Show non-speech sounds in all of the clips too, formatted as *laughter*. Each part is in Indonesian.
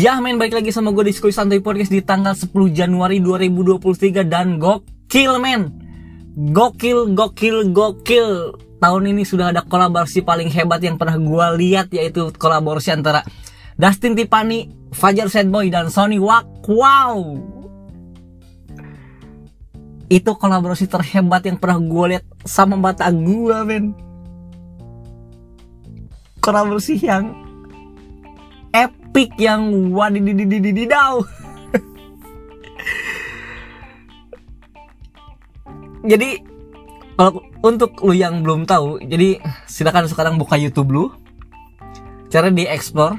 Ya men balik lagi sama gue di Skuy Santuy Podcast di tanggal 10 Januari 2023 dan gokil men. Gokil, gokil, gokil. Tahun ini sudah ada kolaborasi paling hebat yang pernah gue lihat yaitu kolaborasi antara Dustin Tiffany, Fajar Sadboy dan Sony Wak. Wow. Itu kolaborasi terhebat yang pernah gue lihat sama mata gue men. Kolaborasi yang epic yang wadidididididau. jadi kalau untuk lu yang belum tahu, jadi silakan sekarang buka YouTube lu. Cara di explore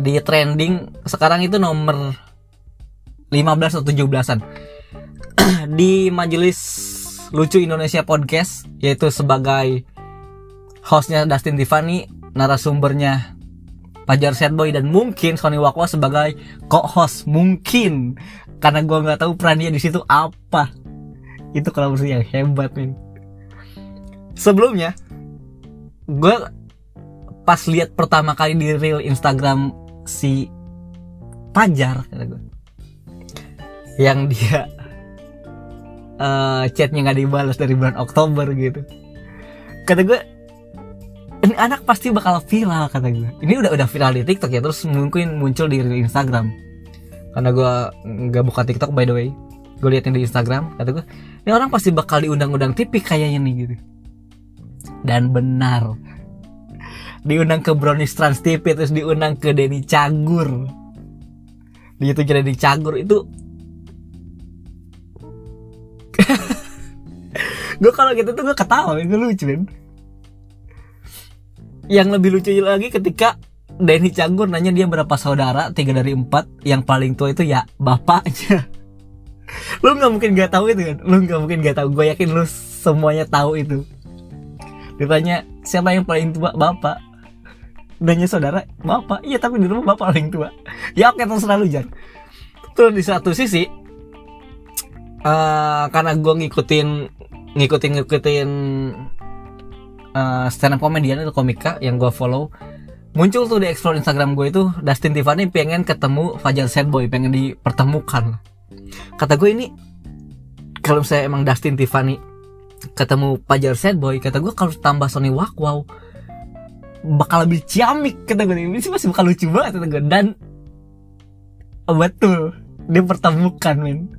di trending sekarang itu nomor 15 atau 17-an. di majelis lucu Indonesia podcast yaitu sebagai hostnya Dustin Tiffany, narasumbernya Pajar Boy dan mungkin Sony Wakwa sebagai co-host. Mungkin. Karena gue nggak tahu perannya di situ apa. Itu kolaborasi yang hebat nih sebelumnya gue pas lihat pertama kali di reel Instagram si Pajar kata gue yang dia uh, chatnya nggak dibalas dari bulan Oktober gitu. Kata gue anak pasti bakal viral kata gue ini udah udah viral di TikTok ya terus mungkin muncul di Instagram. Karena gue nggak buka TikTok by the way. Gue liatnya di Instagram kata gue ini orang pasti bakal diundang-undang TV kayaknya nih gitu. Dan benar. Diundang ke Brownies Trans TV terus diundang ke Denny Cagur. Di itu jadi Cagur itu *laughs* gue kalau gitu tuh gue ketawa itu lucu kan yang lebih lucu lagi ketika Denny Canggur nanya dia berapa saudara tiga dari empat yang paling tua itu ya bapaknya. *laughs* Lu nggak mungkin gak tahu itu kan? Lu nggak mungkin gak tahu. Gue yakin lu semuanya tahu itu. Ditanya siapa yang paling tua bapak? Danya saudara bapak. Iya tapi di rumah bapak paling tua. Ya oke terserah lu Jan. Terus di satu sisi uh, karena gue ngikutin ngikutin ngikutin uh, stand up komedian itu komika yang gue follow muncul tuh di explore Instagram gue itu Dustin Tiffany pengen ketemu Fajar Boy pengen dipertemukan. Kata gue ini kalau saya emang Dustin Tiffany ketemu Fajar Boy kata gue kalau tambah Sony Wak Wow bakal lebih ciamik kata gue ini sih masih bakal lucu banget kata gue dan betul dipertemukan men.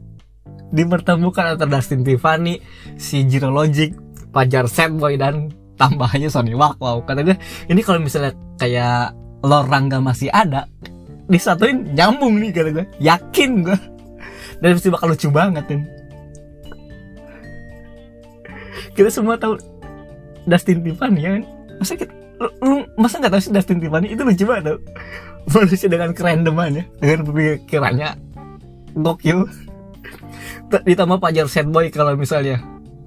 Dipertemukan antara Dustin Tiffany si Jiro Logic Fajar Boy dan tambahannya Sony wow kata gue ini kalau misalnya kayak Lord Rangga masih ada disatuin nyambung nih kata gue. Yakin gue. Dan pasti bakal lucu banget kan kita semua tahu Dustin Tiffany ya kan? Masa kita lu, masa nggak tahu sih Dustin Tiffany? Itu lucu banget tau. Manusia dengan kerandomannya dengan pemikirannya. Gokil. Ditambah pajar sad boy kalau misalnya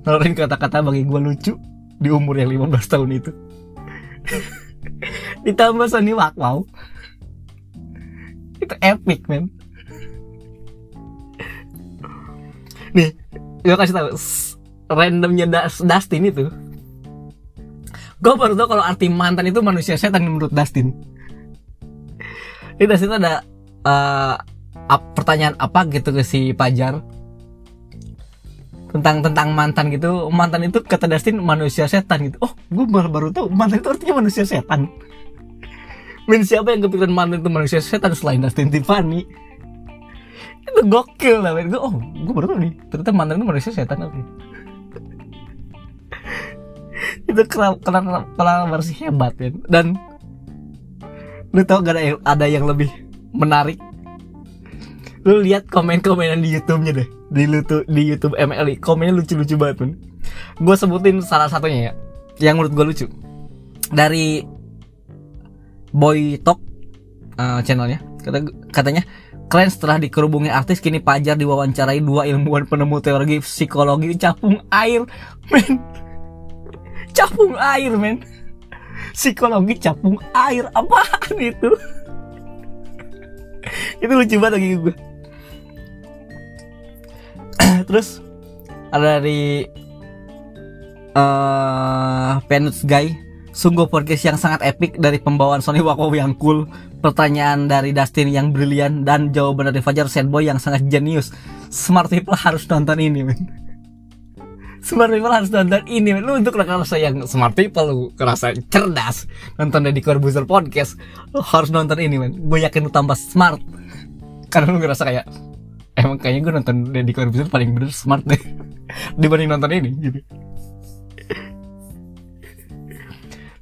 ngeluarin kata-kata bagi gue lucu di umur yang 15 tahun itu. *laughs* Ditambah Sony Wow itu epic men. Nih gue kasih tahu randomnya Dustin itu. Gue baru tau kalau arti mantan itu manusia setan menurut Dustin. Ini Dustin ada uh, pertanyaan apa gitu ke si Pajar tentang tentang mantan gitu. Mantan itu kata Dustin manusia setan gitu. Oh gue baru baru tahu mantan itu artinya manusia setan. Men siapa yang kepikiran mantan itu manusia setan selain Dustin Tiffany? Itu gokil lah gue oh gue baru tahu nih. Ternyata mantan itu manusia setan oke. Itu kenapa kenapa bersih hebat ya dan lu tau gak ada yang, ada yang lebih menarik lu lihat komen-komenan di YouTube-nya deh. Di YouTube di YouTube MLI komennya lucu-lucu banget pun gue sebutin salah satunya ya yang menurut gue lucu. Dari Boy Talk uh, channelnya. Kata katanya keren setelah dikerubungi artis kini Pajar diwawancarai dua ilmuwan penemu teori psikologi capung air. *laughs* Men capung air men. Psikologi capung air apaan itu? *laughs* Itu lucu banget lagi gue terus ada dari uh, Penuts Guy Sungguh podcast yang sangat epic dari pembawaan Sony Wako yang cool, pertanyaan dari Dustin yang brilian, dan jawaban dari Fajar Boy yang sangat jenius. Smart people harus nonton ini, men. Smart people harus nonton ini, men. Lu untuk rasa yang smart people, lu kerasa cerdas, nonton Deddy Corbuzier podcast, lu harus nonton ini, men. Gue yakin lu tambah smart. Karena lu ngerasa kayak, emang kayaknya gue nonton Deddy Corbuzier paling bener smart deh. *laughs* Dibanding nonton ini, gitu.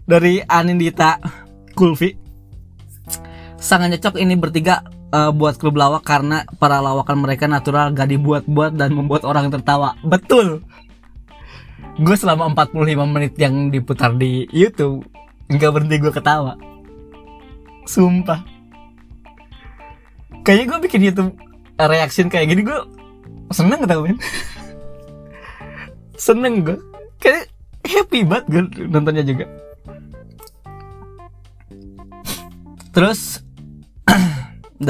dari Anindita Kulfi. Sangat cocok ini bertiga uh, buat klub lawak karena para lawakan mereka natural gak dibuat-buat dan membuat orang tertawa. Betul. Gue selama 45 menit yang diputar di YouTube nggak berhenti gue ketawa. Sumpah. Kayaknya gue bikin YouTube reaction kayak gini gue seneng tau men seneng gue kayak happy banget gue nontonnya juga Terus *clears throat*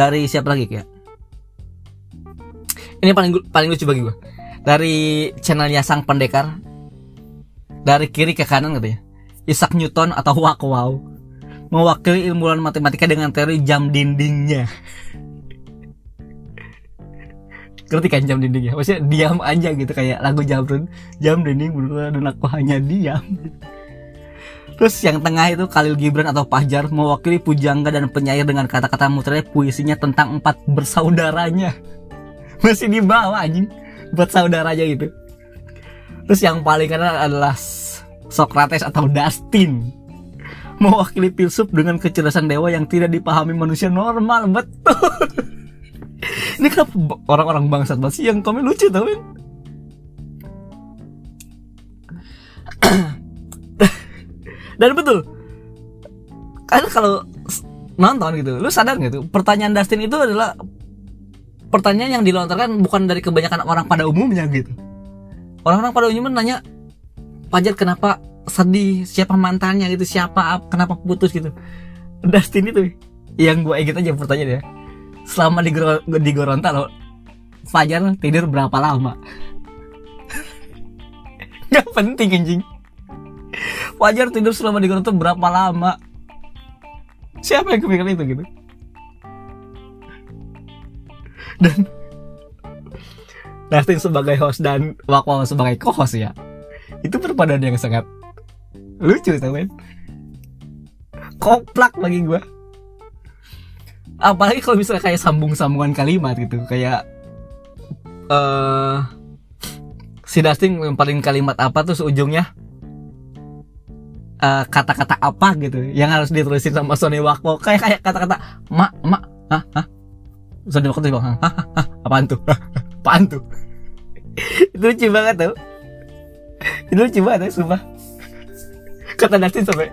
dari siapa lagi ya? Ini paling paling lucu bagi gue. Dari channelnya Sang Pendekar. Dari kiri ke kanan gitu ya. Isaac Newton atau Wak Wow mewakili ilmuwan matematika dengan teori jam dindingnya. Ngerti kan jam dindingnya? Maksudnya diam aja gitu kayak lagu Jamrun, jam dinding berubah dan aku hanya diam. Terus yang tengah itu Khalil Gibran atau Pahjar mewakili pujangga dan penyair dengan kata-kata muternya puisinya tentang empat bersaudaranya. *laughs* Masih di bawah anjing. Empat saudaranya gitu. Terus yang paling kanan adalah Socrates atau Dustin. Mewakili filsuf dengan kecerdasan dewa yang tidak dipahami manusia normal. Betul. *laughs* Ini kenapa orang-orang bangsat banget sih? Yang komen lucu tau kan? *coughs* dan betul. Karena kalau nonton gitu lu sadar gitu pertanyaan Dustin itu adalah pertanyaan yang dilontarkan bukan dari kebanyakan orang pada umumnya gitu. Orang-orang pada umumnya nanya Pajar kenapa sedih? Siapa mantannya gitu? Siapa kenapa putus gitu? Dustin itu yang gue inget aja pertanyaan ya selama di, di Gorontalo Fajar tidur berapa lama? *laughs* Gak penting anjing. Wajar tidur selama di gunung berapa lama? Siapa yang kepikiran itu gitu? Dan Dustin sebagai host dan Wakwa sebagai co-host ya. Itu perpaduan yang sangat lucu temen Koplak bagi gue Apalagi kalau misalnya kayak sambung-sambungan kalimat gitu Kayak uh, Si Dustin paling kalimat apa terus ujungnya Eh, kata-kata uh, apa gitu yang harus ditulisin sama Sony Wakbo kayak kayak kata-kata mak mak hah hah? Sony Wakbo tuh bilang hah apaan tuh? *laughs* Apaan tuh? Itu lucu banget tuh itu lucu banget tuh sumpah. Kata Dustin sampai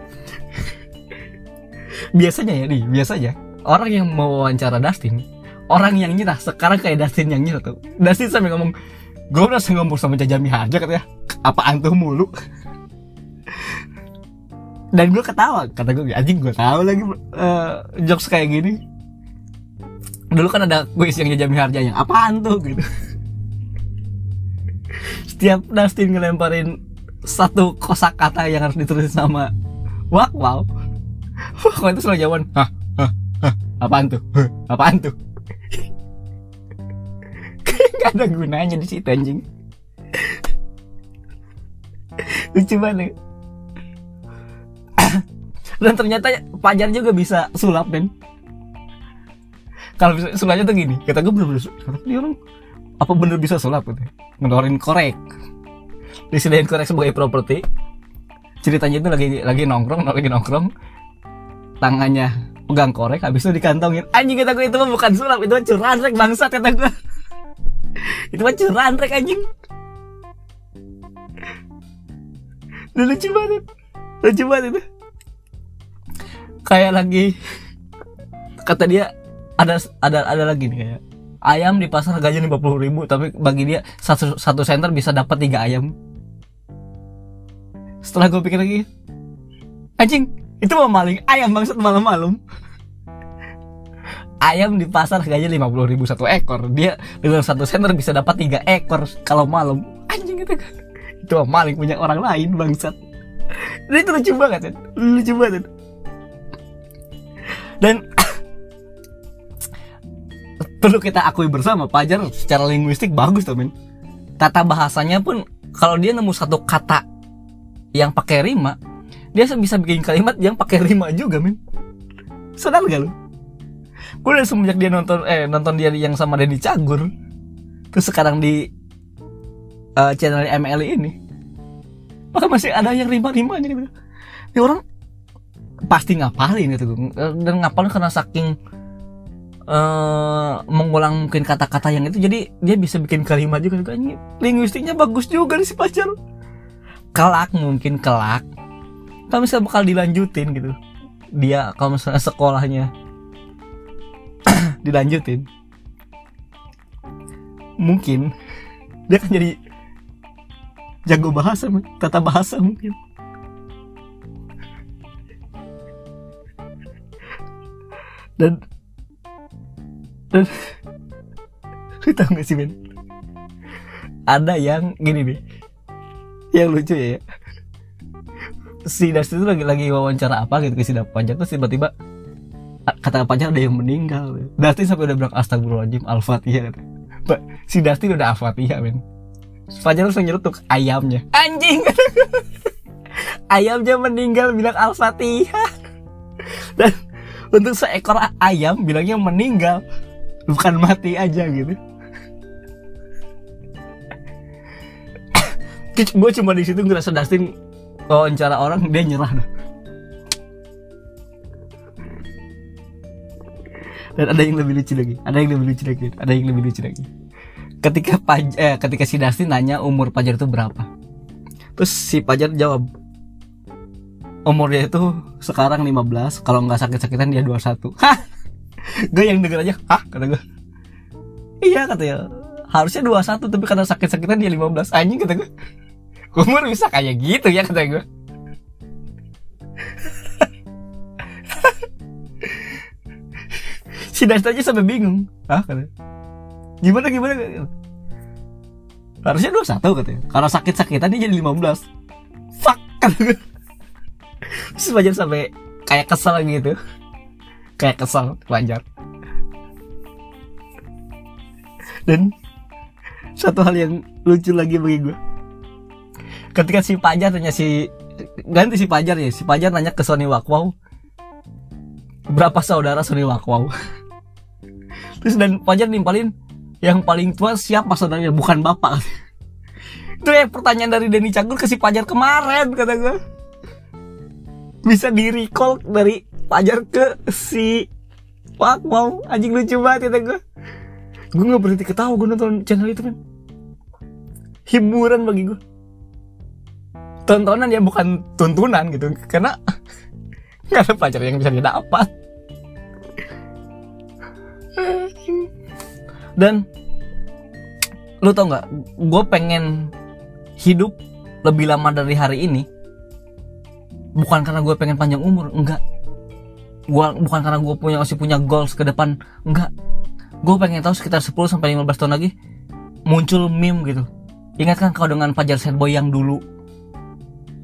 biasanya ya nih biasanya orang yang mau wawancara Dustin orang yang nyerah. Sekarang kayak Dustin yang nyerah tuh. Dustin sampai ngomong gue udah ngomong sama Jajami aja katanya. Apaan tuh mulu? Dan gue ketawa kata gue anjing gue tahu lagi uh, jokes kayak gini. Dulu kan ada kuis yang jajami harganya apaan tuh? gitu. Setiap Dustin ngelemparin satu kosakata yang harus ditulis sama wak wow wah itu selalu jawaban hah apaan tuh? Apaan tuh? *laughs* Gak ada gunanya di situ anjing. Lucu banget. *coughs* Dan ternyata Pajar juga bisa sulap men kalau sulapnya tuh gini. Kata gue bener-bener sulap dia orang apa bener bisa sulap gitu? Ngeluarin korek. Disediain korek sebagai properti. Ceritanya itu lagi lagi nongkrong lagi nongkrong. Tangannya pegang korek habis itu dikantongin. Anjing kata itu mah bukan sulap itu mah curanrek bangsat kata gue *laughs* itu mah curanrek anjing. Lucu banget. Lucu banget itu. Kayak lagi kata dia ada ada ada lagi nih kayak ayam di pasar harganya lima puluh ribu tapi bagi dia satu satu center bisa dapat tiga ayam. Setelah gue pikir lagi anjing itu mau maling ayam bangsat malam-malam. Ayam di pasar harganya lima puluh ribu satu ekor. Dia dengan satu center bisa dapat tiga ekor kalau malam. Anjing itu. Kan itu maling punya orang lain bangsat. Dan itu lucu banget kan lucu banget. Dan *coughs* perlu kita akui bersama Pajar secara linguistik bagus tuh men. Tata bahasanya pun kalau dia nemu satu kata yang pakai rima dia bisa bikin kalimat yang pakai rima juga men sadar gak lu? Gue udah semenjak dia nonton eh nonton dia yang sama Denny Cagur terus sekarang di uh, channel ML ini. Maka masih ada yang rima-rimanya gitu ini orang pasti ngapalin gitu dan ngapalin karena saking uh, mengulang mungkin kata-kata yang itu. Jadi dia bisa bikin kalimat juga. Juga ini linguistiknya bagus juga nih si pacar kelak mungkin kelak kalau misalnya bakal dilanjutin gitu. Dia kalau misalnya sekolahnya. *clears throat* Dilanjutin. Mungkin dia akan jadi jago bahasa tata bahasa mungkin. Dan dan lu tau gak sih men ada yang gini nih yang lucu ya si Dusty itu lagi lagi wawancara apa gitu ke si Panjang terus tiba-tiba kata Panjang ada yang meninggal Dusty sampai udah bilang astagfirullahaladzim al-fatihah Mbak, si Dusty udah al-fatihah men. Panjang langsung nyerutuk ayamnya. Anjing. *laughs* Ayamnya meninggal bilang al-fatihah. *laughs* Dan untuk seekor ayam bilangnya meninggal. Bukan mati aja gitu. *laughs* Gue cuma di situ ngerasa Dustin wawancara orang dia nyerah. Dah. dan ada yang lebih lucu lagi ada yang lebih lucu lagi ada yang lebih lucu lagi. Ketika Paj eh, ketika si Dustin nanya umur Pajar itu berapa. Terus si Pajar jawab umurnya itu sekarang 15 kalau nggak sakit-sakitan dia 21 *laughs* hah? Gue yang denger aja hah? kata gue iya kata ya harusnya 21 tapi karena sakit-sakitan dia 15 anjing kata gue umur bisa kayak gitu ya kata gue si Dasta aja sampai bingung. Ah kata gimana gimana harusnya 21 katanya kalau sakit-sakitan dia jadi 15 fuck kata gue terus Fajar sampai kayak kesel gitu. Kayak kesel Fajar dan satu hal yang lucu lagi bagi gue ketika si Pajar tanya si ganti si Pajar ya si Pajar nanya ke Sony Wakwau berapa saudara Sony Wakwau *laughs* terus dan Pajar nimpalin yang paling tua siapa saudaranya? Bukan bapak. *laughs* Itu ya pertanyaan dari Denny Cagur ke si Pajar kemarin kata gue bisa di recall dari Pajar ke si Pak mau anjing lucu banget ya gue gue nggak berhenti ketawa gue nonton channel itu kan. Hiburan bagi gue tontonan ya bukan tuntunan gitu. Karena *laughs* nggak ada pacar yang bisa didapat. Dan lu tau nggak gue pengen hidup lebih lama dari hari ini. Bukan karena gue pengen panjang umur enggak gua bukan karena gue punya masih punya goals ke depan enggak gue pengen tahu sekitar 10 sampai 15 tahun lagi muncul meme gitu. Ingat kan kau dengan Fajar Sad Boy yang dulu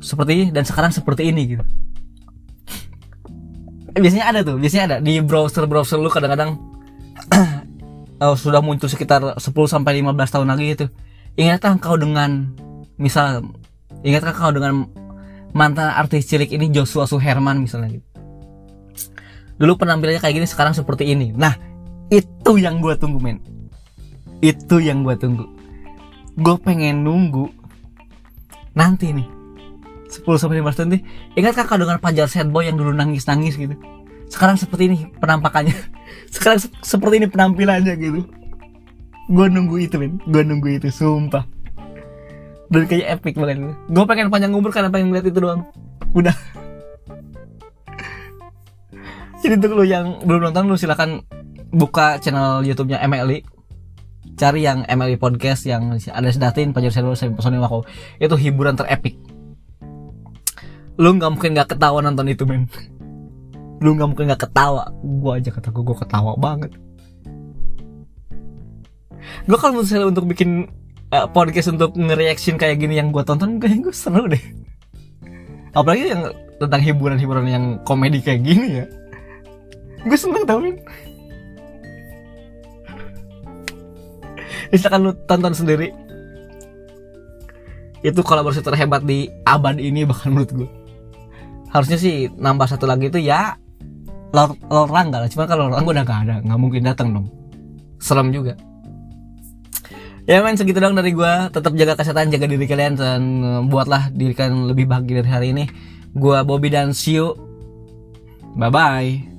seperti ini dan sekarang seperti ini gitu biasanya ada tuh biasanya ada di browser browser lu kadang-kadang oh, *clears throat* sudah muncul sekitar 10 sampai 15 tahun lagi gitu ingatkah kau dengan misal ingatkah kau dengan mantan artis cilik ini Joshua Suherman misalnya gitu. Dulu penampilannya kayak gini, sekarang seperti ini. Nah, itu yang gue tunggu men. Itu yang gue tunggu. Gue pengen nunggu nanti nih 10 sampai 15 tahun nih. Ingat kakak dengan pajar sad boy yang dulu nangis-nangis gitu. Sekarang seperti ini penampakannya. *laughs* Sekarang se seperti ini penampilannya gitu. Gue nunggu itu men. Gue nunggu itu sumpah dan kayak epic banget gue pengen panjang umur karena pengen ngeliat itu doang udah *laughs* jadi untuk lo yang belum nonton lo silahkan buka channel YouTube-nya MLI cari yang MLI podcast yang ada sedatin Pajar Serwo saya Sony Wako itu hiburan terepik lu nggak mungkin nggak ketawa nonton itu men. Lu nggak mungkin nggak ketawa. Gue aja kata gue ketawa banget. Gue kalau misalnya untuk bikin uh, podcast untuk nge-reaction kayak gini yang gue tonton kayak gue seru deh. Apalagi yang tentang hiburan-hiburan yang komedi kayak gini ya. Gue seneng tau men. Misalkan lu tonton sendiri itu kolaborasi terhebat di abad ini bahkan menurut gue harusnya sih nambah satu lagi itu ya Lord Rangga lah. Cuman kalau Lord Rangga udah gak ada nggak mungkin datang dong. Serem juga. Ya men segitu dong dari gue tetap jaga kesehatan jaga diri kalian dan eh, buatlah diri kalian lebih bahagia dari hari ini. Gue Bobby dan see you bye bye